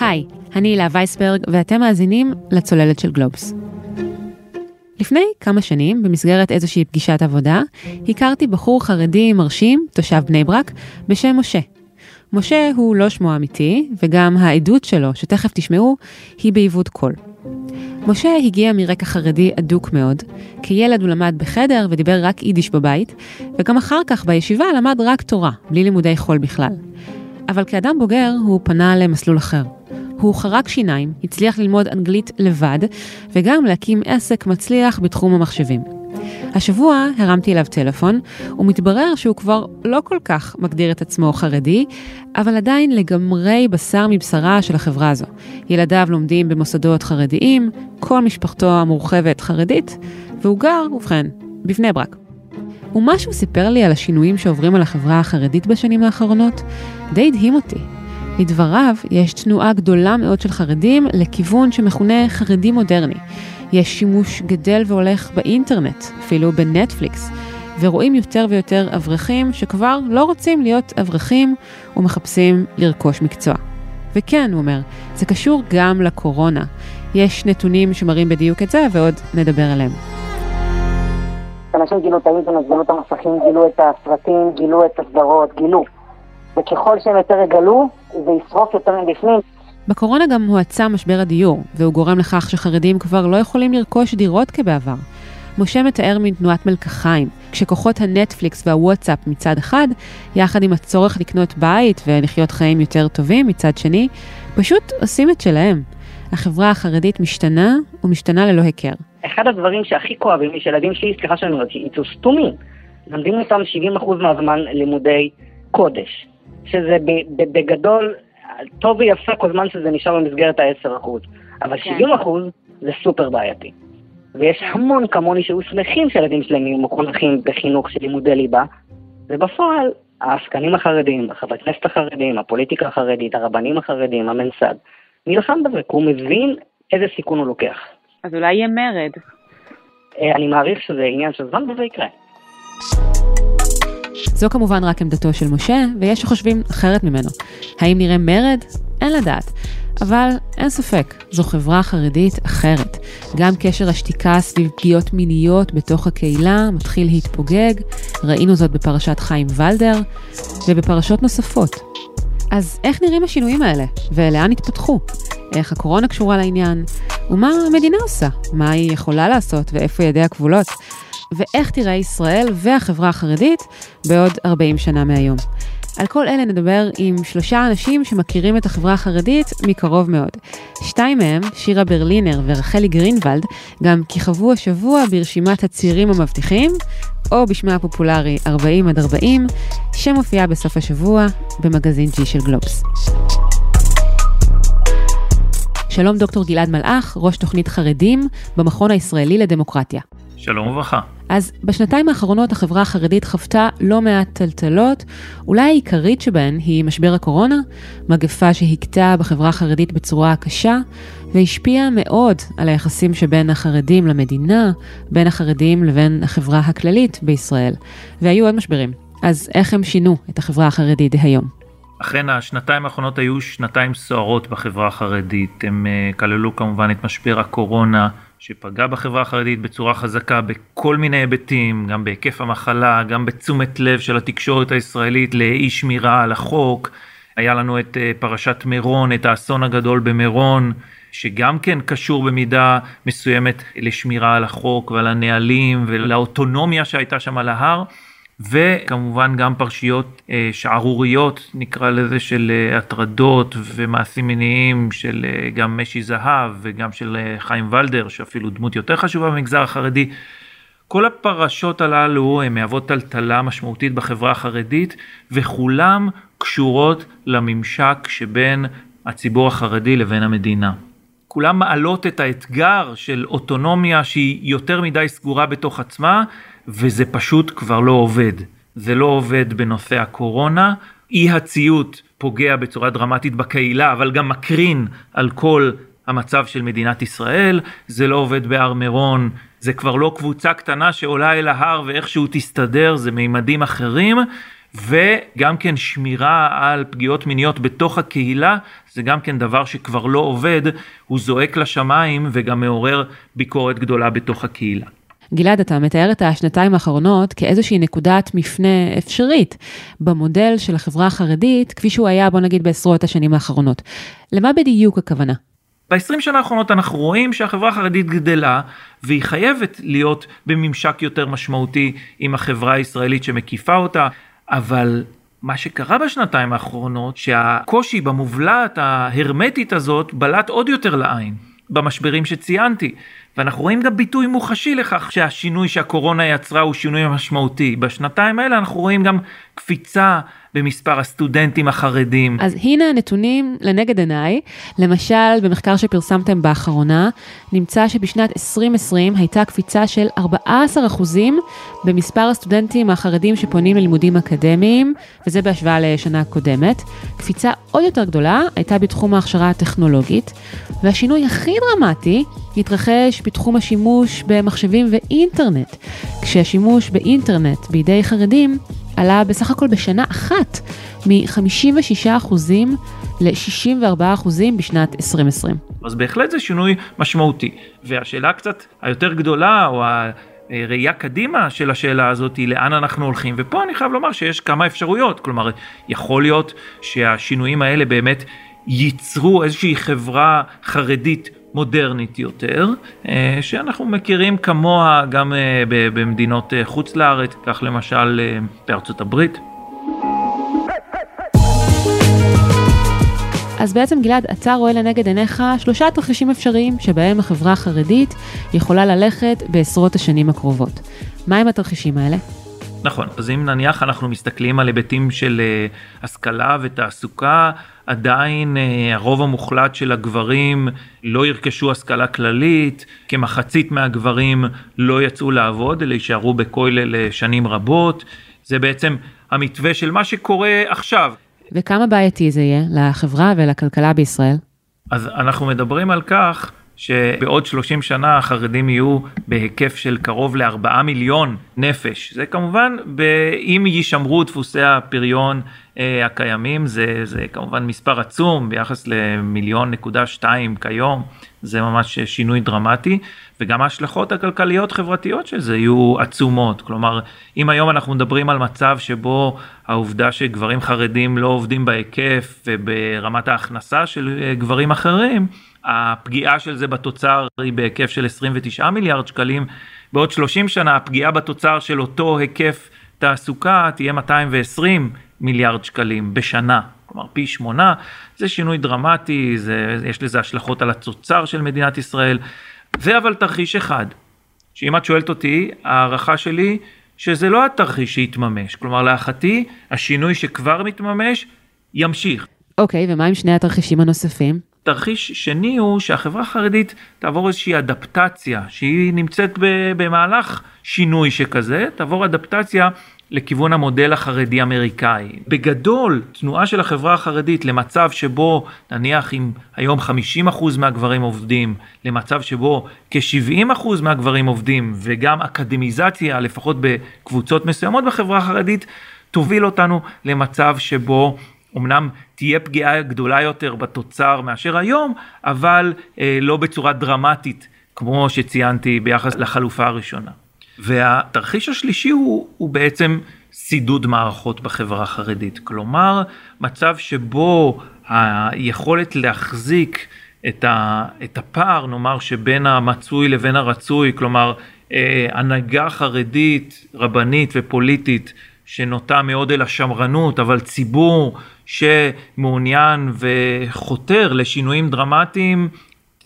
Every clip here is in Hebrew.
היי, אני הילה וייסברג, ואתם מאזינים לצוללת של גלובס. לפני כמה שנים, במסגרת איזושהי פגישת עבודה, הכרתי בחור חרדי מרשים, תושב בני ברק, בשם משה. משה הוא לא שמו האמיתי, וגם העדות שלו, שתכף תשמעו, היא בעיוות קול. משה הגיע מרקע חרדי אדוק מאוד. כילד הוא למד בחדר ודיבר רק יידיש בבית, וגם אחר כך בישיבה למד רק תורה, בלי לימודי חול בכלל. אבל כאדם בוגר הוא פנה למסלול אחר. הוא חרק שיניים, הצליח ללמוד אנגלית לבד, וגם להקים עסק מצליח בתחום המחשבים. השבוע הרמתי אליו טלפון, ומתברר שהוא כבר לא כל כך מגדיר את עצמו חרדי, אבל עדיין לגמרי בשר מבשרה של החברה הזו. ילדיו לומדים במוסדות חרדיים, כל משפחתו המורחבת חרדית, והוא גר, ובכן, בבני ברק. ומה שהוא סיפר לי על השינויים שעוברים על החברה החרדית בשנים האחרונות, די הדהים אותי. לדבריו, יש תנועה גדולה מאוד של חרדים לכיוון שמכונה חרדי מודרני. יש שימוש גדל והולך באינטרנט, אפילו בנטפליקס, ורואים יותר ויותר אברכים שכבר לא רוצים להיות אברכים ומחפשים לרכוש מקצוע. וכן, הוא אומר, זה קשור גם לקורונה. יש נתונים שמראים בדיוק את זה, ועוד נדבר עליהם. אנשים גילו את האינטרנט, גילו את המסכים, גילו את הסרטים, גילו את הסדרות, גילו. וככל שהם יותר יגלו, זה ישרוף יותר מבפנים. בקורונה גם הועצם משבר הדיור, והוא גורם לכך שחרדים כבר לא יכולים לרכוש דירות כבעבר. משה מתאר מתנועת מלקחיים, כשכוחות הנטפליקס והוואטסאפ מצד אחד, יחד עם הצורך לקנות בית ולחיות חיים יותר טובים מצד שני, פשוט עושים את שלהם. החברה החרדית משתנה ומשתנה ללא היכר. אחד הדברים שהכי כואבים לי שילדים שלי, סליחה שאני אומר, יצאו סתומים. לומדים אותם 70% מהזמן לימודי קודש, שזה בגדול טוב ויפה כל זמן שזה נשאר במסגרת ה-10%, אבל כן. 70% זה סופר בעייתי. ויש. המון כמוני שהיו שמחים שהילדים שלהם יהיו מחונכים בחינוך של לימודי ליבה, ובפועל העסקנים החרדים, החברי הכנסת החרדים, הפוליטיקה החרדית, הרבנים החרדים, הממסד, נלחם בזה, כי הוא מבין איזה סיכון הוא לוקח. אז אולי יהיה מרד. אה, אני מעריך שזה עניין של זמן וזה יקרה. זו כמובן רק עמדתו של משה, ויש שחושבים אחרת ממנו. האם נראה מרד? אין לדעת. אבל אין ספק, זו חברה חרדית אחרת. גם קשר השתיקה סביב פגיעות מיניות בתוך הקהילה מתחיל להתפוגג, ראינו זאת בפרשת חיים ולדר, ובפרשות נוספות. אז איך נראים השינויים האלה? ולאן התפתחו? איך הקורונה קשורה לעניין? ומה המדינה עושה? מה היא יכולה לעשות ואיפה ידי הכבולות? ואיך תראה ישראל והחברה החרדית בעוד 40 שנה מהיום. על כל אלה נדבר עם שלושה אנשים שמכירים את החברה החרדית מקרוב מאוד. שתיים מהם, שירה ברלינר ורחלי גרינוולד, גם כיכבו השבוע ברשימת הצעירים המבטיחים, או בשמה הפופולרי 40 עד 40, שמופיעה בסוף השבוע במגזין G של גלובס. שלום דוקטור גלעד מלאך, ראש תוכנית חרדים במכון הישראלי לדמוקרטיה. שלום וברכה. אז בשנתיים האחרונות החברה החרדית חוותה לא מעט טלטלות, אולי העיקרית שבהן היא משבר הקורונה, מגפה שהכתה בחברה החרדית בצורה קשה, והשפיעה מאוד על היחסים שבין החרדים למדינה, בין החרדים לבין החברה הכללית בישראל. והיו עוד משברים. אז איך הם שינו את החברה החרדית היום? אכן השנתיים האחרונות היו שנתיים סוערות בחברה החרדית, הם uh, כללו כמובן את משבר הקורונה שפגע בחברה החרדית בצורה חזקה בכל מיני היבטים, גם בהיקף המחלה, גם בתשומת לב של התקשורת הישראלית לאי שמירה על החוק. היה לנו את uh, פרשת מירון, את האסון הגדול במירון, שגם כן קשור במידה מסוימת לשמירה על החוק ועל הנהלים ולאוטונומיה שהייתה שם על ההר. וכמובן גם פרשיות אה, שערוריות נקרא לזה של אה, הטרדות ומעשים מיניים של אה, גם משי זהב וגם של חיים ולדר שאפילו דמות יותר חשובה במגזר החרדי. כל הפרשות הללו הן מהוות טלטלה משמעותית בחברה החרדית וכולם קשורות לממשק שבין הציבור החרדי לבין המדינה. כולם מעלות את האתגר של אוטונומיה שהיא יותר מדי סגורה בתוך עצמה וזה פשוט כבר לא עובד. זה לא עובד בנושא הקורונה, אי הציות פוגע בצורה דרמטית בקהילה, אבל גם מקרין על כל המצב של מדינת ישראל, זה לא עובד בהר מירון, זה כבר לא קבוצה קטנה שעולה אל ההר ואיכשהו תסתדר, זה מימדים אחרים, וגם כן שמירה על פגיעות מיניות בתוך הקהילה, זה גם כן דבר שכבר לא עובד, הוא זועק לשמיים וגם מעורר ביקורת גדולה בתוך הקהילה. גלעד, אתה מתאר את השנתיים האחרונות כאיזושהי נקודת מפנה אפשרית במודל של החברה החרדית, כפי שהוא היה, בוא נגיד, בעשרות השנים האחרונות. למה בדיוק הכוונה? ב-20 שנה האחרונות אנחנו רואים שהחברה החרדית גדלה והיא חייבת להיות בממשק יותר משמעותי עם החברה הישראלית שמקיפה אותה, אבל מה שקרה בשנתיים האחרונות שהקושי במובלעת ההרמטית הזאת בלט עוד יותר לעין במשברים שציינתי. ואנחנו רואים גם ביטוי מוחשי לכך שהשינוי שהקורונה יצרה הוא שינוי משמעותי. בשנתיים האלה אנחנו רואים גם קפיצה במספר הסטודנטים החרדים. אז הנה הנתונים לנגד עיניי. למשל, במחקר שפרסמתם באחרונה, נמצא שבשנת 2020 הייתה קפיצה של 14% במספר הסטודנטים החרדים שפונים ללימודים אקדמיים, וזה בהשוואה לשנה קודמת. קפיצה עוד יותר גדולה הייתה בתחום ההכשרה הטכנולוגית, והשינוי הכי דרמטי התרחש בתחום השימוש במחשבים ואינטרנט, כשהשימוש באינטרנט בידי חרדים עלה בסך הכל בשנה אחת מ-56% ל-64% בשנת 2020. אז בהחלט זה שינוי משמעותי. והשאלה קצת היותר גדולה, או הראייה קדימה של השאלה הזאת היא לאן אנחנו הולכים, ופה אני חייב לומר שיש כמה אפשרויות. כלומר, יכול להיות שהשינויים האלה באמת ייצרו איזושהי חברה חרדית מודרנית יותר, אה, שאנחנו מכירים כמוה גם אה, במדינות אה, חוץ לארץ, כך למשל בארצות הברית. אז בעצם גלעד, אתה רואה לנגד עיניך שלושה תרחישים אפשריים שבהם החברה החרדית יכולה ללכת בעשרות השנים הקרובות. מהם התרחישים האלה? נכון, אז אם נניח אנחנו מסתכלים על היבטים של השכלה ותעסוקה, עדיין uh, הרוב המוחלט של הגברים לא ירכשו השכלה כללית, כמחצית מהגברים לא יצאו לעבוד, אלא יישארו בכולל uh, שנים רבות. זה בעצם המתווה של מה שקורה עכשיו. וכמה בעייתי זה יהיה לחברה ולכלכלה בישראל? אז אנחנו מדברים על כך שבעוד 30 שנה החרדים יהיו בהיקף של קרוב לארבעה מיליון נפש. זה כמובן, אם יישמרו דפוסי הפריון אה, הקיימים, זה, זה כמובן מספר עצום ביחס למיליון נקודה שתיים כיום, זה ממש שינוי דרמטי, וגם ההשלכות הכלכליות חברתיות של זה יהיו עצומות. כלומר, אם היום אנחנו מדברים על מצב שבו העובדה שגברים חרדים לא עובדים בהיקף וברמת ההכנסה של אה, גברים אחרים, הפגיעה של זה בתוצר היא בהיקף של 29 מיליארד שקלים, בעוד 30 שנה הפגיעה בתוצר של אותו היקף תעסוקה תהיה 220 מיליארד שקלים בשנה, כלומר פי שמונה, זה שינוי דרמטי, זה, יש לזה השלכות על התוצר של מדינת ישראל, זה אבל תרחיש אחד, שאם את שואלת אותי, ההערכה שלי שזה לא התרחיש שיתממש, כלומר להערכתי השינוי שכבר מתממש ימשיך. אוקיי, okay, ומה עם שני התרחישים הנוספים? תרחיש שני הוא שהחברה החרדית תעבור איזושהי אדפטציה שהיא נמצאת במהלך שינוי שכזה, תעבור אדפטציה לכיוון המודל החרדי אמריקאי. בגדול, תנועה של החברה החרדית למצב שבו נניח אם היום 50% מהגברים עובדים, למצב שבו כ-70% מהגברים עובדים וגם אקדמיזציה לפחות בקבוצות מסוימות בחברה החרדית, תוביל אותנו למצב שבו אמנם תהיה פגיעה גדולה יותר בתוצר מאשר היום, אבל אה, לא בצורה דרמטית, כמו שציינתי ביחס לחלופה הראשונה. והתרחיש השלישי הוא, הוא בעצם סידוד מערכות בחברה החרדית. כלומר, מצב שבו היכולת להחזיק את, ה, את הפער, נאמר, שבין המצוי לבין הרצוי, כלומר, אה, הנהגה חרדית, רבנית ופוליטית, שנוטה מאוד אל השמרנות, אבל ציבור שמעוניין וחותר לשינויים דרמטיים,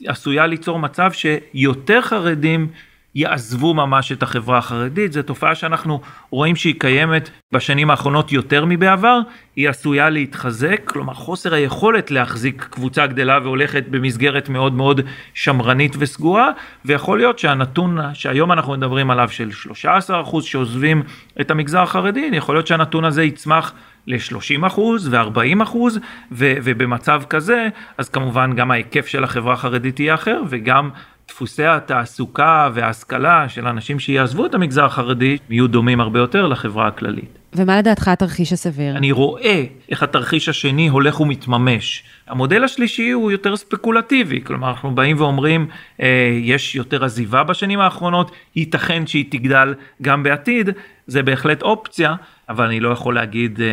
עשויה ליצור מצב שיותר חרדים יעזבו ממש את החברה החרדית. זו תופעה שאנחנו רואים שהיא קיימת בשנים האחרונות יותר מבעבר, היא עשויה להתחזק, כלומר חוסר היכולת להחזיק קבוצה גדלה והולכת במסגרת מאוד מאוד שמרנית וסגורה, ויכול להיות שהנתון שהיום אנחנו מדברים עליו של 13% שעוזבים את המגזר החרדי, יכול להיות שהנתון הזה יצמח ל-30 אחוז ו-40 אחוז, ו- ובמצב כזה, אז כמובן גם ההיקף של החברה החרדית יהיה אחר, וגם דפוסי התעסוקה וההשכלה של אנשים שיעזבו את המגזר החרדי יהיו דומים הרבה יותר לחברה הכללית. ומה לדעתך התרחיש הסביר? אני רואה איך התרחיש השני הולך ומתממש. המודל השלישי הוא יותר ספקולטיבי, כלומר אנחנו באים ואומרים אה, יש יותר עזיבה בשנים האחרונות, ייתכן שהיא תגדל גם בעתיד, זה בהחלט אופציה, אבל אני לא יכול להגיד אה,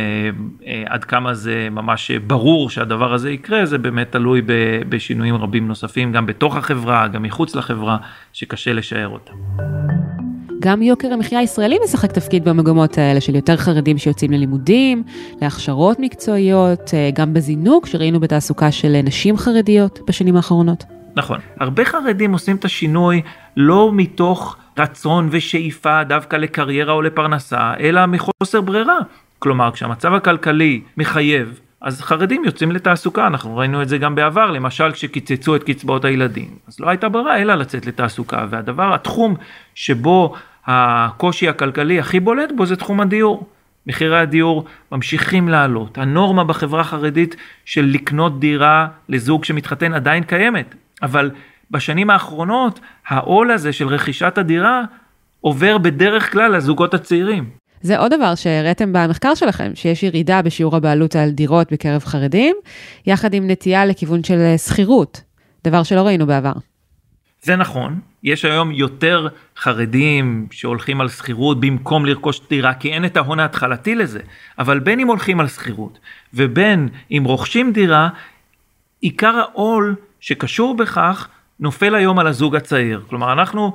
אה, עד כמה זה ממש ברור שהדבר הזה יקרה, זה באמת תלוי ב, בשינויים רבים נוספים, גם בתוך החברה, גם מחוץ לחברה, שקשה לשער אותם. גם יוקר המחיה הישראלי משחק תפקיד במגמות האלה של יותר חרדים שיוצאים ללימודים, להכשרות מקצועיות, אה, גם בזינוק שראינו בתעסוקה של נשים חרדיות בשנים האחרונות. נכון. הרבה חרדים עושים את השינוי לא מתוך רצון ושאיפה דווקא לקריירה או לפרנסה, אלא מחוסר ברירה. כלומר, כשהמצב הכלכלי מחייב, אז חרדים יוצאים לתעסוקה, אנחנו ראינו את זה גם בעבר, למשל כשקיצצו את קצבאות הילדים. אז לא הייתה ברירה אלא לצאת לתעסוקה, והדבר, התחום שבו הקושי הכלכלי הכי בולט בו זה תחום הדיור. מחירי הדיור ממשיכים לעלות. הנורמה בחברה החרדית של לקנות דירה לזוג שמתחתן עדיין קיימת, אבל בשנים האחרונות העול הזה של רכישת הדירה עובר בדרך כלל לזוגות הצעירים. זה עוד דבר שהראיתם במחקר שלכם, שיש ירידה בשיעור הבעלות על דירות בקרב חרדים, יחד עם נטייה לכיוון של שכירות, דבר שלא ראינו בעבר. זה נכון, יש היום יותר חרדים שהולכים על שכירות במקום לרכוש דירה, כי אין את ההון ההתחלתי לזה. אבל בין אם הולכים על שכירות ובין אם רוכשים דירה, עיקר העול שקשור בכך נופל היום על הזוג הצעיר. כלומר, אנחנו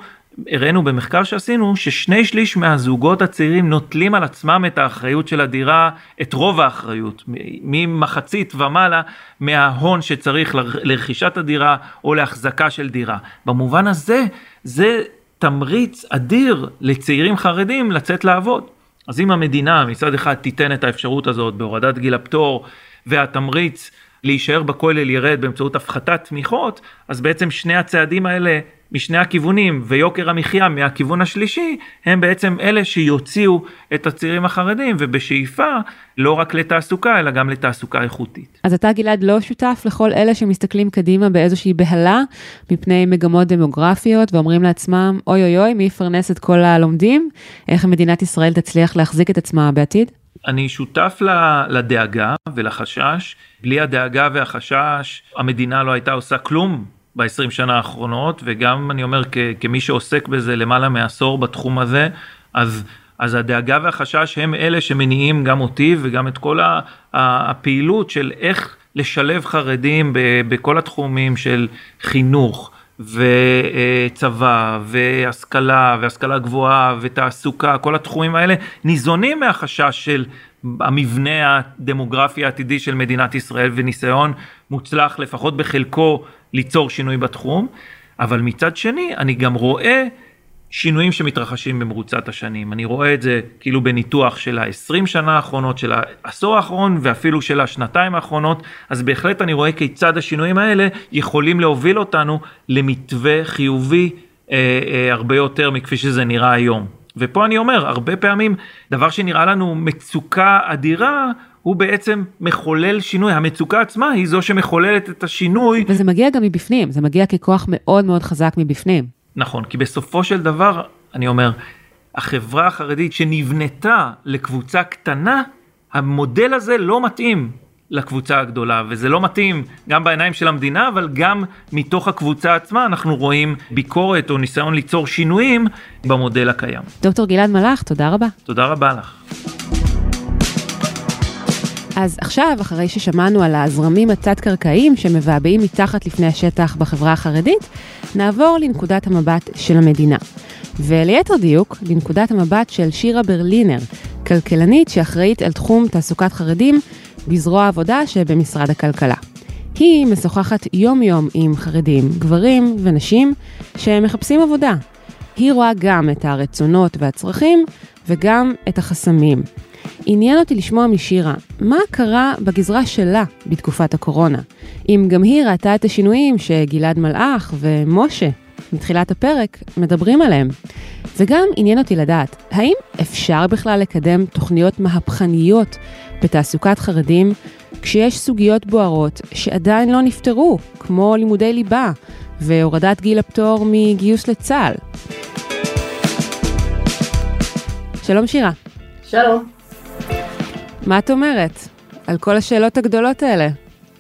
הראינו במחקר שעשינו ששני שליש מהזוגות הצעירים נוטלים על עצמם את האחריות של הדירה, את רוב האחריות, ממחצית ומעלה מההון שצריך לרכישת הדירה או להחזקה של דירה. במובן הזה, זה תמריץ אדיר לצעירים חרדים לצאת לעבוד. אז אם המדינה מצד אחד תיתן את האפשרות הזאת בהורדת גיל הפטור והתמריץ להישאר בכולל ירד באמצעות הפחתת תמיכות, אז בעצם שני הצעדים האלה משני הכיוונים ויוקר המחיה מהכיוון השלישי הם בעצם אלה שיוציאו את הצעירים החרדים ובשאיפה לא רק לתעסוקה אלא גם לתעסוקה איכותית. אז אתה גלעד לא שותף לכל אלה שמסתכלים קדימה באיזושהי בהלה מפני מגמות דמוגרפיות ואומרים לעצמם אוי אוי אוי מי יפרנס את כל הלומדים איך מדינת ישראל תצליח להחזיק את עצמה בעתיד? אני שותף לדאגה ולחשש. בלי הדאגה והחשש המדינה לא הייתה עושה כלום ב-20 שנה האחרונות, וגם אני אומר כ- כמי שעוסק בזה למעלה מעשור בתחום הזה, אז, אז הדאגה והחשש הם אלה שמניעים גם אותי וגם את כל הפעילות של איך לשלב חרדים בכל התחומים של חינוך. וצבא והשכלה והשכלה גבוהה ותעסוקה כל התחומים האלה ניזונים מהחשש של המבנה הדמוגרפי העתידי של מדינת ישראל וניסיון מוצלח לפחות בחלקו ליצור שינוי בתחום, אבל מצד שני אני גם רואה שינויים שמתרחשים במרוצת השנים. אני רואה את זה כאילו בניתוח של ה-20 שנה האחרונות, של העשור האחרון ואפילו של השנתיים האחרונות, אז בהחלט אני רואה כיצד השינויים האלה יכולים להוביל אותנו למתווה חיובי אה, אה, הרבה יותר מכפי שזה נראה היום. ופה אני אומר, הרבה פעמים דבר שנראה לנו מצוקה אדירה, הוא בעצם מחולל שינוי, המצוקה עצמה היא זו שמחוללת את השינוי. וזה מגיע גם מבפנים, זה מגיע ככוח מאוד מאוד חזק מבפנים. נכון, כי בסופו של דבר, אני אומר, החברה החרדית שנבנתה לקבוצה קטנה, המודל הזה לא מתאים לקבוצה הגדולה, וזה לא מתאים גם בעיניים של המדינה, אבל גם מתוך הקבוצה עצמה אנחנו רואים ביקורת או ניסיון ליצור שינויים במודל הקיים. דוקטור גלעד מלאך, תודה רבה. תודה רבה לך. אז עכשיו, אחרי ששמענו על הזרמים התת-קרקעיים שמבעבעים מתחת לפני השטח בחברה החרדית, נעבור לנקודת המבט של המדינה. וליתר דיוק, לנקודת המבט של שירה ברלינר, כלכלנית שאחראית על תחום תעסוקת חרדים בזרוע העבודה שבמשרד הכלכלה. היא משוחחת יום-יום עם חרדים, גברים ונשים שמחפשים עבודה. היא רואה גם את הרצונות והצרכים וגם את החסמים. עניין אותי לשמוע משירה, מה קרה בגזרה שלה בתקופת הקורונה? אם גם היא ראתה את השינויים שגלעד מלאך ומשה מתחילת הפרק מדברים עליהם. וגם עניין אותי לדעת, האם אפשר בכלל לקדם תוכניות מהפכניות בתעסוקת חרדים כשיש סוגיות בוערות שעדיין לא נפתרו, כמו לימודי ליבה והורדת גיל הפטור מגיוס לצה"ל. שלום שירה. שלום. מה את אומרת על כל השאלות הגדולות האלה?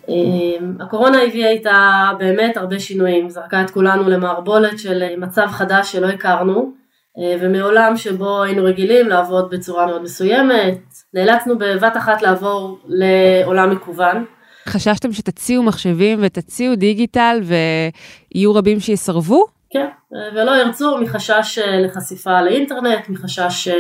אמ, הקורונה הביאה איתה באמת הרבה שינויים, זרקה את כולנו למערבולת של מצב חדש שלא הכרנו, אה, ומעולם שבו היינו רגילים לעבוד בצורה מאוד מסוימת, נאלצנו בבת אחת לעבור לעולם מקוון. חששתם שתציעו מחשבים ותציעו דיגיטל ויהיו רבים שיסרבו? כן, ולא ירצו מחשש אה, לחשיפה לאינטרנט, מחשש אה,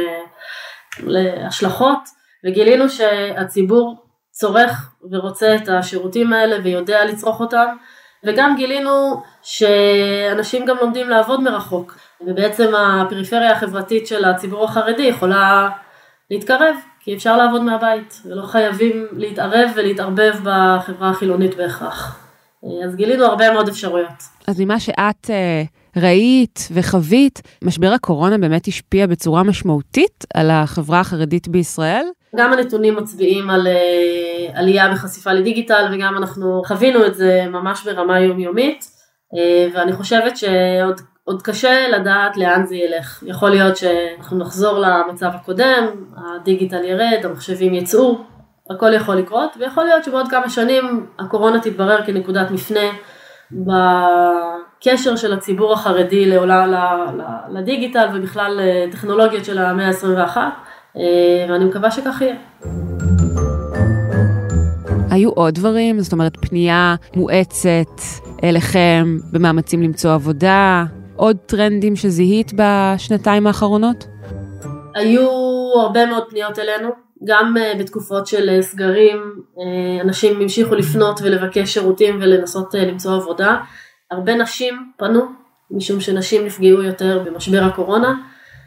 להשלכות, וגילינו שהציבור צורך ורוצה את השירותים האלה ויודע לצרוך אותם, וגם גילינו שאנשים גם לומדים לעבוד מרחוק, ובעצם הפריפריה החברתית של הציבור החרדי יכולה להתקרב, כי אפשר לעבוד מהבית, ולא חייבים להתערב ולהתערבב בחברה החילונית בהכרח. אז גילינו הרבה מאוד אפשרויות. אז ממה שאת אה, ראית וחווית, משבר הקורונה באמת השפיע בצורה משמעותית על החברה החרדית בישראל? גם הנתונים מצביעים על uh, עלייה בחשיפה לדיגיטל וגם אנחנו חווינו את זה ממש ברמה יומיומית uh, ואני חושבת שעוד קשה לדעת לאן זה ילך. יכול להיות שאנחנו נחזור למצב הקודם, הדיגיטל ירד, המחשבים יצאו, הכל יכול לקרות ויכול להיות שבעוד כמה שנים הקורונה תתברר כנקודת מפנה בקשר של הציבור החרדי לעולם לדיגיטל ובכלל לטכנולוגיות של המאה ה-21 אה, ואני מקווה שכך יהיה. היו עוד דברים? זאת אומרת, פנייה מואצת אליכם במאמצים למצוא עבודה? עוד טרנדים שזיהית בשנתיים האחרונות? היו הרבה מאוד פניות אלינו, גם אה, בתקופות של אה, סגרים, אנשים המשיכו לפנות ולבקש שירותים ולנסות למצוא עבודה. הרבה נשים פנו, משום שנשים נפגעו יותר במשבר הקורונה.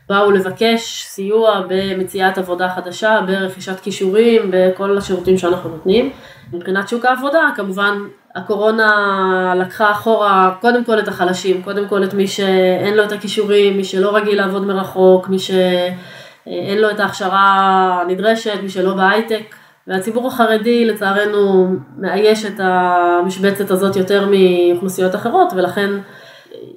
באו לבקש סיוע במציאת עבודה חדשה, ברכישת כישורים, בכל השירותים שאנחנו נותנים. מבחינת שוק העבודה, כמובן הקורונה לקחה אחורה קודם כל את החלשים, קודם כל את מי שאין לו את הכישורים, מי שלא רגיל לעבוד מרחוק, מי שאין לו את ההכשרה הנדרשת, מי שלא בהייטק. והציבור החרדי לצערנו מאייש את המשבצת הזאת יותר מאוכלוסיות אחרות ולכן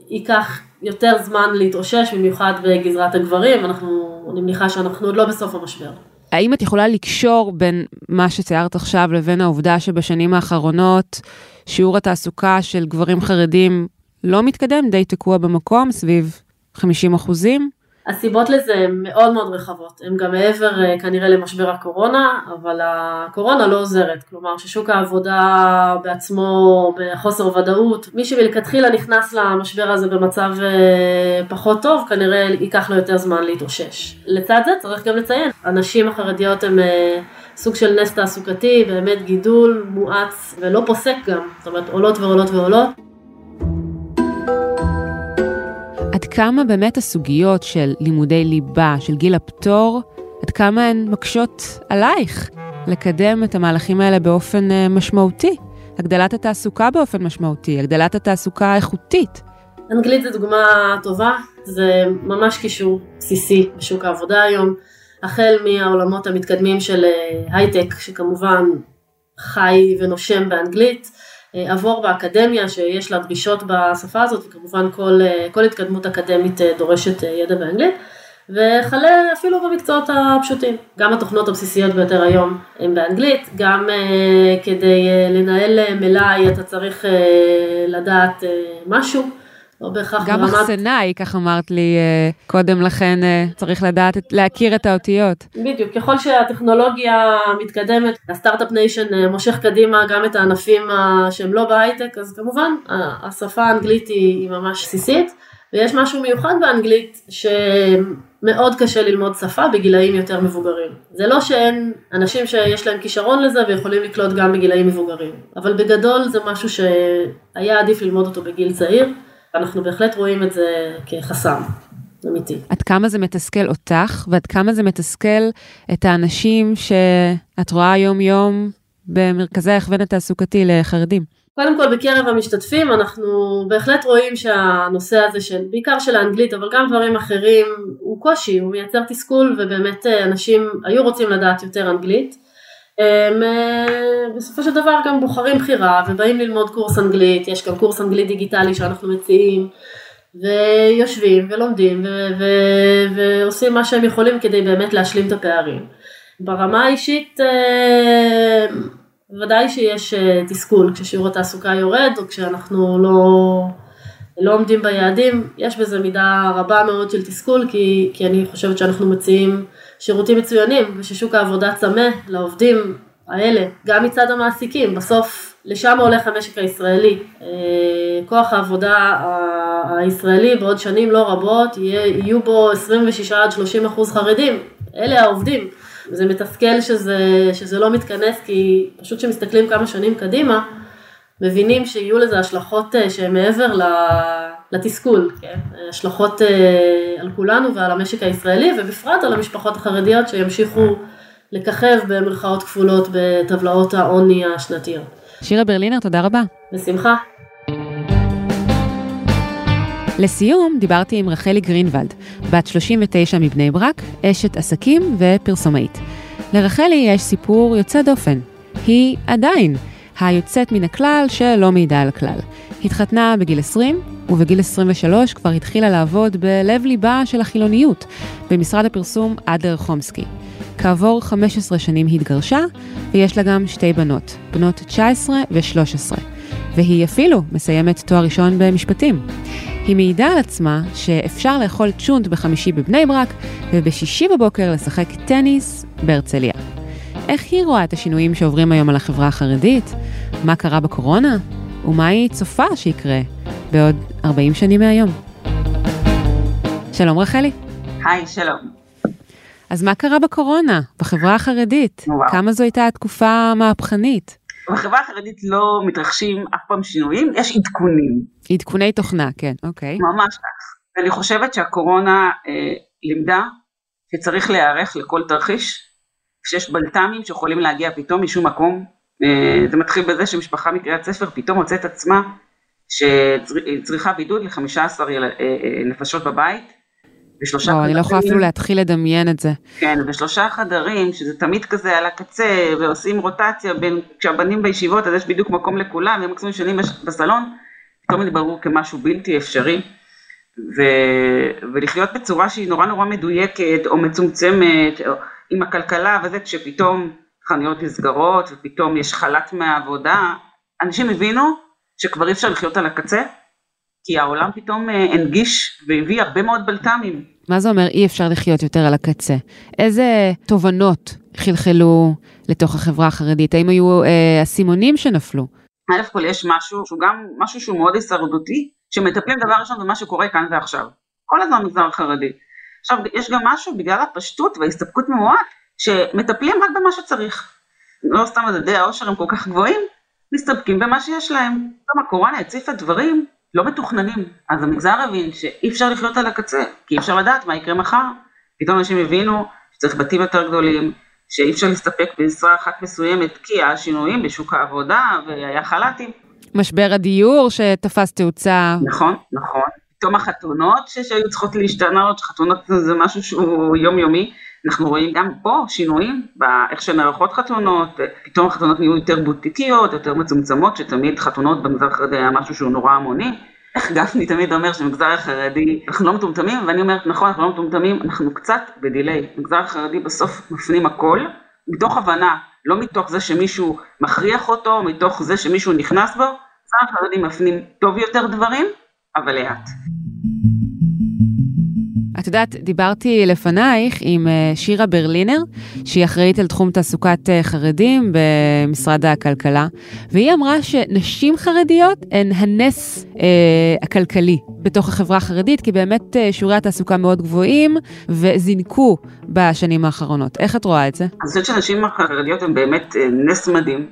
ייקח יותר זמן להתאושש, במיוחד בגזרת הגברים, אנחנו, אני מניחה שאנחנו עוד לא בסוף המשבר. האם את יכולה לקשור בין מה שציירת עכשיו לבין העובדה שבשנים האחרונות שיעור התעסוקה של גברים חרדים לא מתקדם, די תקוע במקום, סביב 50 אחוזים? הסיבות לזה הן מאוד מאוד רחבות, הן גם מעבר אה, כנראה למשבר הקורונה, אבל הקורונה לא עוזרת, כלומר ששוק העבודה בעצמו בחוסר ודאות, מי שמלכתחילה נכנס למשבר הזה במצב אה, פחות טוב, כנראה ייקח לו יותר זמן להתאושש. לצד זה צריך גם לציין, הנשים החרדיות הן אה, סוג של נס תעסוקתי, באמת גידול מואץ ולא פוסק גם, זאת אומרת עולות ועולות ועולות. כמה באמת הסוגיות של לימודי ליבה, של גיל הפטור, עד כמה הן מקשות עלייך לקדם את המהלכים האלה באופן uh, משמעותי? הגדלת התעסוקה באופן משמעותי, הגדלת התעסוקה האיכותית. אנגלית זו דוגמה טובה, זה ממש קישור בסיסי בשוק העבודה היום, החל מהעולמות המתקדמים של אה, הייטק, שכמובן חי ונושם באנגלית, אה, עבור באקדמיה שיש לה דרישות בשפה הזאת וכמובן כל, אה, כל התקדמות אקדמית אה, דורשת ידע באנגלית וכלה אפילו במקצועות הפשוטים. גם התוכנות הבסיסיות ביותר היום הן באנגלית, גם uh, כדי לנהל מלאי אתה צריך לדעת משהו. לא בהכרח גם מחסנאי, כך אמרת לי אה, קודם לכן, אה, צריך לדעת, להכיר את האותיות. בדיוק, ככל שהטכנולוגיה מתקדמת, ה Start-Up Nation אה, מושך קדימה גם את הענפים שהם לא בהייטק, אז כמובן השפה האנגלית היא, ממש בסיסית, ויש משהו מיוחד באנגלית שמאוד קשה ללמוד שפה בגילאים יותר מבוגרים. זה לא שאין אנשים שיש להם כישרון לזה ויכולים לקלוט גם בגילאים מבוגרים, אבל בגדול זה משהו שהיה עדיף ללמוד אותו בגיל צעיר. אנחנו בהחלט רואים את זה כחסם. אמיתי. עד כמה זה מתסכל אותך, ועד כמה זה מתסכל את האנשים שאת רואה יום-יום במרכזי ההכוון התעסוקתי לחרדים? קודם כל בקרב המשתתפים אנחנו בהחלט רואים שהנושא הזה של בעיקר של האנגלית אבל גם דברים אחרים הוא קושי הוא מייצר תסכול ובאמת אה, אנשים היו רוצים לדעת יותר אנגלית הם בסופו של דבר גם בוחרים בחירה ובאים ללמוד קורס אנגלית, יש גם קורס אנגלית דיגיטלי שאנחנו מציעים ויושבים ולומדים ו- ו- ועושים מה שהם יכולים כדי באמת להשלים את הפערים. ברמה האישית ודאי שיש תסכול כששיעור התעסוקה יורד או כשאנחנו לא, לא עומדים ביעדים, יש בזה מידה רבה מאוד של תסכול כי, כי אני חושבת שאנחנו מציעים שירותים מצוינים וששוק העבודה צמא לעובדים האלה, גם מצד המעסיקים, בסוף לשם הולך המשק הישראלי. אה, כוח העבודה הישראלי בעוד שנים לא רבות יהיו בו 26 עד 30 אחוז חרדים, אלה העובדים. זה מתסכל שזה, שזה לא מתכנס כי פשוט כשמסתכלים כמה שנים קדימה, מבינים שיהיו לזה השלכות אה, שהן מעבר לתסכול, כן? השלכות אה, על כולנו ועל המשק הישראלי ובפרט על המשפחות החרדיות שימשיכו לככב במרכאות כפולות בטבלאות העוני השנתיות. שירה ברלינר, תודה רבה. בשמחה. לסיום, דיברתי עם רחלי גרינוולד, בת 39 מבני ברק, אשת עסקים ופרסומאית. לרחלי יש סיפור יוצא דופן. היא עדיין היוצאת מן הכלל שלא מעידה על הכלל. התחתנה בגיל 20, ובגיל 23 כבר התחילה לעבוד בלב ליבה של החילוניות, במשרד הפרסום אדר חומסקי. כעבור 15 שנים התגרשה, ויש לה גם שתי בנות, בנות 19 ו-13. והיא אפילו מסיימת תואר ראשון במשפטים. היא מעידה על עצמה שאפשר לאכול צ'ונט בחמישי בבני ברק, ובשישי בבוקר לשחק טניס בהרצליה. איך היא רואה את השינויים שעוברים היום על החברה החרדית? מה קרה בקורונה? ומה היא צופה שיקרה בעוד 40 שנים מהיום? שלום רחלי. היי, שלום. אז מה קרה בקורונה, בחברה החרדית? וואו. כמה זו הייתה תקופה מהפכנית? בחברה החרדית לא מתרחשים אף פעם שינויים, יש עדכונים. עדכוני תוכנה, כן, אוקיי. ממש כך. ואני חושבת שהקורונה אה, לימדה שצריך להיערך לכל תרחיש, כשיש בלת"מים שיכולים להגיע פתאום משום מקום. אה, זה מתחיל בזה שמשפחה מקריית ספר פתאום מוצאת עצמה שצריכה בידוד ל-15 אה, אה, נפשות בבית. ושלושה חדרים. אני לא יכולה אפילו להתחיל לדמיין את זה. כן, ושלושה חדרים, שזה תמיד כזה על הקצה, ועושים רוטציה בין, כשהבנים בישיבות, אז יש בדיוק מקום לכולם, והם מקסימום ישנים בסלון, פתאום זה ברור כמשהו בלתי אפשרי. ו, ולחיות בצורה שהיא נורא נורא מדויקת, או מצומצמת, או עם הכלכלה וזה, כשפתאום חנויות נסגרות, ופתאום יש חל"ת מהעבודה, אנשים הבינו שכבר אי אפשר לחיות על הקצה, כי העולם פתאום אה, הנגיש והביא הרבה מאוד בלת"מים. מה זה אומר אי אפשר לחיות יותר על הקצה? איזה תובנות חלחלו לתוך החברה החרדית? האם היו אה, אסימונים שנפלו? א' כל יש משהו שהוא גם משהו שהוא מאוד הישרדותי, שמטפלים דבר ראשון במה שקורה כאן ועכשיו. כל הזמן במגזר החרדי. עכשיו יש גם משהו בגלל הפשטות וההסתפקות ממועט, שמטפלים רק במה שצריך. לא סתם מדדי העושר הם כל כך גבוהים, מסתפקים במה שיש להם. גם הקורונה הציפה דברים לא מתוכננים. אז המגזר הבין שאי אפשר לחיות על הקצה, כי אי אפשר לדעת מה יקרה מחר. פתאום אנשים הבינו שצריך בתים יותר גדולים, שאי אפשר להסתפק בעזרה אחת מסוימת, כי היה שינויים בשוק העבודה והיה חל"תים. משבר הדיור שתפס תאוצה. נכון, נכון. פתאום החתונות שהיו צריכות להשתנות, חתונות זה משהו שהוא יומיומי. אנחנו רואים גם פה שינויים באיך שנערכות חתונות, פתאום החתונות נהיו יותר בוטיקיות, יותר מצומצמות, שתמיד חתונות במגזר החרדי היה משהו שהוא נורא המוני. איך גפני תמיד אומר שבמגזר החרדי אנחנו לא מטומטמים, ואני אומרת נכון, אנחנו לא מטומטמים, אנחנו קצת בדיליי. במגזר החרדי בסוף מפנים הכל, מתוך הבנה, לא מתוך זה שמישהו מכריח אותו, מתוך זה שמישהו נכנס בו, במגזר החרדי מפנים טוב יותר דברים, אבל לאט. את יודעת, דיברתי לפנייך עם אה, שירה ברלינר, שהיא אחראית על תחום תעסוקת אה, חרדים במשרד הכלכלה, והיא אמרה שנשים חרדיות הן הנס אה, הכלכלי בתוך החברה החרדית, כי באמת אה, שיעורי התעסוקה מאוד גבוהים וזינקו בשנים האחרונות. איך את רואה את זה? אני חושבת שנשים החרדיות הן באמת נס מדהים,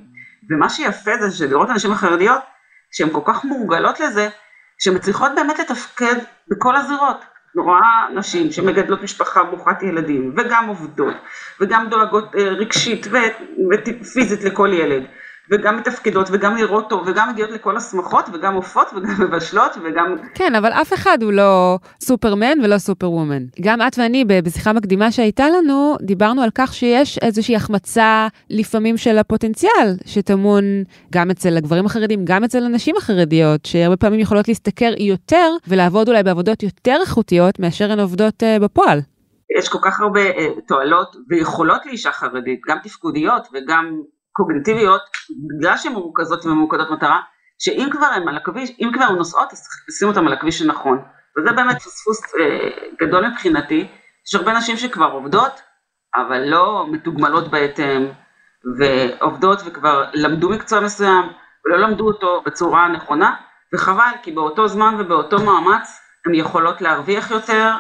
ומה שיפה זה שלראות הנשים החרדיות, שהן כל כך מורגלות לזה, שהן מצליחות באמת לתפקד בכל הזירות. רואה נשים שמגדלות משפחה ברוכת ילדים וגם עובדות וגם דואגות אה, רגשית ופיזית לכל ילד וגם מתפקדות וגם נראות טוב וגם מגיעות לכל השמחות וגם עופות וגם מבשלות וגם... כן, אבל אף אחד הוא לא סופרמן ולא סופר וומן. גם את ואני בשיחה מקדימה שהייתה לנו, דיברנו על כך שיש איזושהי החמצה לפעמים של הפוטנציאל שטמון גם אצל הגברים החרדים, גם אצל הנשים החרדיות, שהרבה פעמים יכולות להשתכר יותר ולעבוד אולי בעבודות יותר איכותיות מאשר הן עובדות uh, בפועל. יש כל כך הרבה uh, תועלות ויכולות לאישה חרדית, גם תפקודיות וגם קוגנטיביות, בגלל שהן מרוכזות וממוקדות מטרה, שאם כבר הן על הכביש, אם כבר הן נוסעות, אז לשים אותן על הכביש הנכון. וזה באמת פספוס אה, גדול מבחינתי, יש הרבה נשים שכבר עובדות, אבל לא מתוגמלות בהתאם, ועובדות וכבר למדו מקצוע מסוים, ולא למדו אותו בצורה הנכונה, וחבל, כי באותו זמן ובאותו מאמץ הן יכולות להרוויח יותר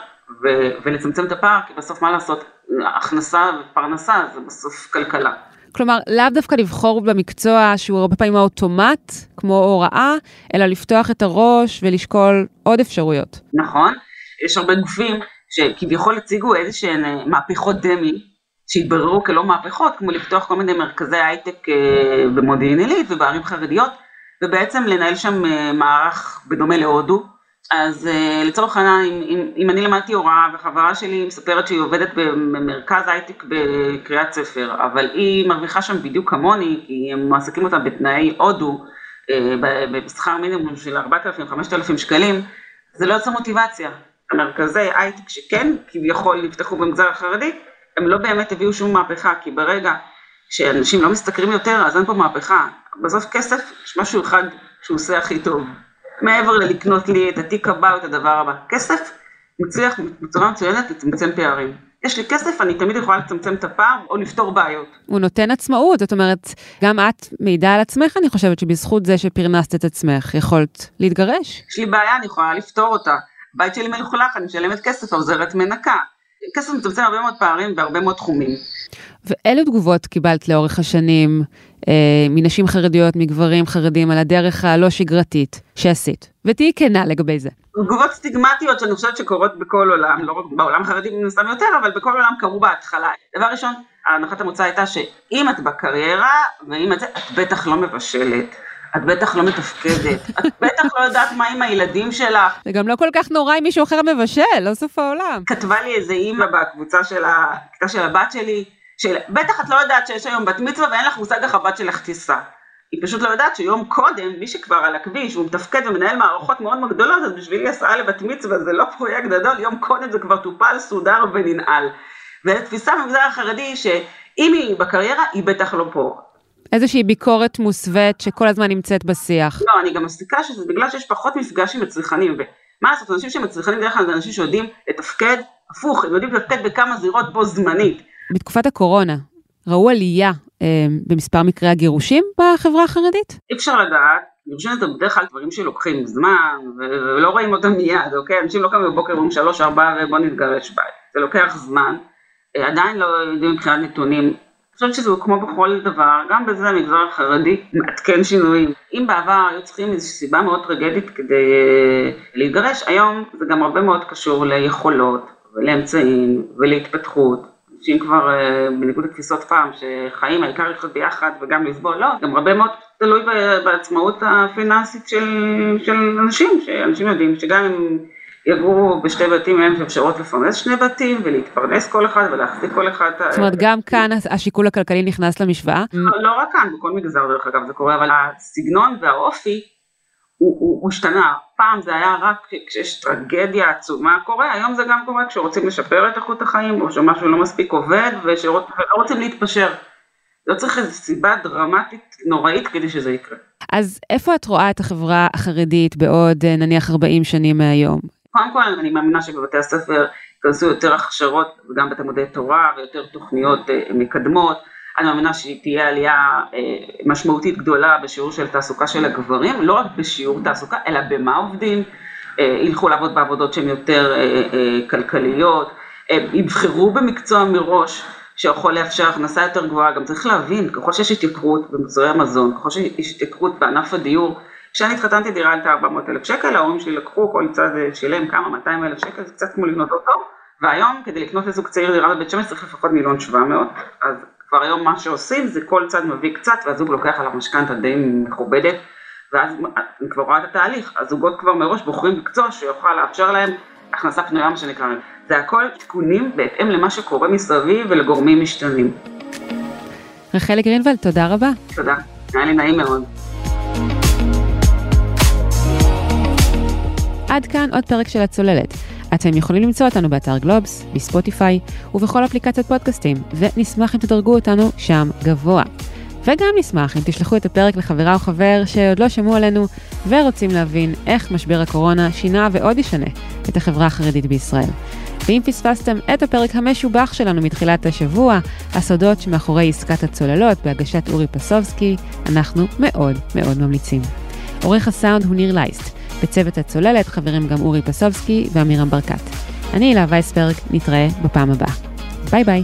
ו- ולצמצם את הפער, כי בסוף מה לעשות, הכנסה ופרנסה זה בסוף כלכלה. כלומר, לאו דווקא לבחור במקצוע שהוא הרבה פעמים האוטומט, כמו הוראה, אלא לפתוח את הראש ולשקול עוד אפשרויות. נכון, יש הרבה גופים שכביכול הציגו איזה שהן אה, מהפכות דמי, שהתבררו כלא מהפכות, כמו לפתוח כל מיני מרכזי הייטק אה, במודיעין עילית ובערים חרדיות, ובעצם לנהל שם אה, מערך בדומה להודו, אז uh, לצורך העניין, אם, אם, אם אני למדתי הוראה וחברה שלי מספרת שהיא עובדת במרכז הייטק בקריאת ספר, אבל היא מרוויחה שם בדיוק כמוני, כי הם מעסיקים אותה בתנאי הודו, uh, בשכר מינימום של 4,000-5,000 שקלים, זה לא יוצר מוטיבציה. המרכזי הייטק שכן כביכול נפתחו במגזר החרדי, הם לא באמת הביאו שום מהפכה, כי ברגע שאנשים לא משתכרים יותר, אז אין פה מהפכה. בסוף כסף, יש משהו אחד שהוא עושה הכי טוב. מעבר ללקנות לי את התיק הבא או את הדבר הבא. כסף מצליח בצורה מצוינת לצמצם פערים. יש לי כסף, אני תמיד יכולה לצמצם את הפער או לפתור בעיות. הוא נותן עצמאות, זאת אומרת, גם את מעידה על עצמך, אני חושבת שבזכות זה שפרנסת את עצמך, יכולת להתגרש. יש לי בעיה, אני יכולה לפתור אותה. בית שלי מלוכלך, אני משלמת כסף, עוזרת מנקה. כסף מצמצם הרבה מאוד פערים בהרבה מאוד תחומים. ואילו תגובות קיבלת לאורך השנים אה, מנשים חרדיות, מגברים חרדים, על הדרך הלא שגרתית שעשית? ותהיי כנה לגבי זה. תגובות סטיגמטיות שאני חושבת שקורות בכל עולם, לא רק בעולם החרדי מן הסתם יותר, אבל בכל עולם קרו בהתחלה. דבר ראשון, הנחת המוצא הייתה שאם את בקריירה, ואם את זה, את בטח לא מבשלת. את בטח לא מתפקדת, את בטח לא יודעת מה עם הילדים שלך. זה גם לא כל כך נורא אם מישהו אחר מבשל, לא סוף העולם. כתבה לי איזה אימא בקבוצה של הכיתה של הבת שלי, של בטח את לא יודעת שיש היום בת מצווה ואין לך מושג איך הבת שלך תיסע. היא פשוט לא יודעת שיום קודם, מי שכבר על הכביש, הוא מתפקד ומנהל מערכות מאוד מאוד גדולות, אז בשבילי הסעה לבת מצווה זה לא פרויקט גדול, יום קודם זה כבר טופל, סודר וננעל. ותפיסה במגזר החרדי שאם היא בקריירה, היא בטח לא פה. איזושהי ביקורת מוסווית שכל הזמן נמצאת בשיח. לא, אני גם מסיקה שזה בגלל שיש פחות מפגש עם מצליחנים, ומה לעשות, אנשים שמצליחנים בדרך כלל זה אנשים שיודעים לתפקד, הפוך, הם יודעים לתפקד בכמה זירות בו זמנית. בתקופת הקורונה, ראו עלייה אה, במספר מקרי הגירושים בחברה החרדית? אי אפשר לדעת, גירושים זה בדרך כלל דברים שלוקחים זמן, ולא רואים אותם מיד, אוקיי? אנשים לא קמים בבוקר ואומרים שלוש, ארבע ובוא נתגרש בית, זה לוקח זמן. אה, עדיין לא יודעים מבחינת נתונים אני חושבת שזה כמו בכל דבר, גם בזה המגזר החרדי מעדכן שינויים. אם בעבר היו צריכים איזושהי סיבה מאוד טרגדית כדי uh, להתגרש, היום זה גם הרבה מאוד קשור ליכולות ולאמצעים ולהתפתחות. אנשים כבר, uh, בניגוד לתפיסות פעם, שחיים העיקר לחיות ביחד וגם לסבול, לא, גם הרבה מאוד תלוי בעצמאות הפיננסית של, של אנשים, שאנשים יודעים שגם אם יגורו בשתי בתים, אין אפשרות לפרנס שני בתים ולהתפרנס כל אחד ולהחזיק כל אחד. זאת אומרת, גם כאן השיקול הכלכלי נכנס למשוואה? לא, לא רק כאן, בכל מגזר דרך אגב זה קורה, אבל הסגנון והאופי הוא, הוא, הוא השתנה. פעם זה היה רק כשיש טרגדיה עצומה קורה, היום זה גם קורה כשרוצים לשפר את איכות החיים, או שמשהו לא מספיק עובד ולא רוצים להתפשר. לא צריך איזו סיבה דרמטית נוראית כדי שזה יקרה. אז איפה את רואה את החברה החרדית בעוד נניח 40 שנים מהיום? קודם כל אני מאמינה שבבתי הספר ייכנסו יותר הכשרות וגם בתלמודי תורה ויותר תוכניות אה, מקדמות. אני מאמינה שתהיה עלייה אה, משמעותית גדולה בשיעור של תעסוקה של הגברים, לא רק בשיעור תעסוקה, אלא במה עובדים, אה, ילכו לעבוד בעבודות שהן יותר כלכליות, יבחרו במקצוע מראש שיכול לאפשר הכנסה יותר גבוהה, גם צריך להבין, ככל שיש התייקרות במוצרי המזון, ככל שיש התייקרות בענף הדיור, כשאני התחתנתי דירה עלתה 400 אלף שקל, ההורים שלי לקחו, כל צד שילם כמה, 200 אלף שקל, זה קצת כמו לבנות אותו, והיום כדי לקנות לזוג צעיר דירה בבית שמש צריך לפחות מיליון 700, אז כבר היום מה שעושים זה כל צד מביא קצת והזוג לוקח עליו משכנתה די מכובדת ואז אני כבר רואה את התהליך, הזוגות כבר מראש בוחרים מקצוע שיוכל לאפשר להם הכנסה פנויה מה שנקרא, זה הכל תיקונים בהתאם למה שקורה מסביב ולגורמים משתנים. רחלי גרינוולד, תודה רבה. תודה, היה לי נעים מאוד. עד כאן עוד פרק של הצוללת. אתם יכולים למצוא אותנו באתר גלובס, בספוטיפיי ובכל אפליקציות פודקאסטים, ונשמח אם תדרגו אותנו שם גבוה. וגם נשמח אם תשלחו את הפרק לחברה או חבר שעוד לא שמעו עלינו ורוצים להבין איך משבר הקורונה שינה ועוד ישנה את החברה החרדית בישראל. ואם פספסתם את הפרק המשובח שלנו מתחילת השבוע, הסודות שמאחורי עסקת הצוללות בהגשת אורי פסובסקי, אנחנו מאוד מאוד ממליצים. עורך הסאונד הוא ניר לייסט. בצוות הצוללת חברים גם אורי פסובסקי ואמירם ברקת. אני הילה וייסברג, נתראה בפעם הבאה. ביי ביי.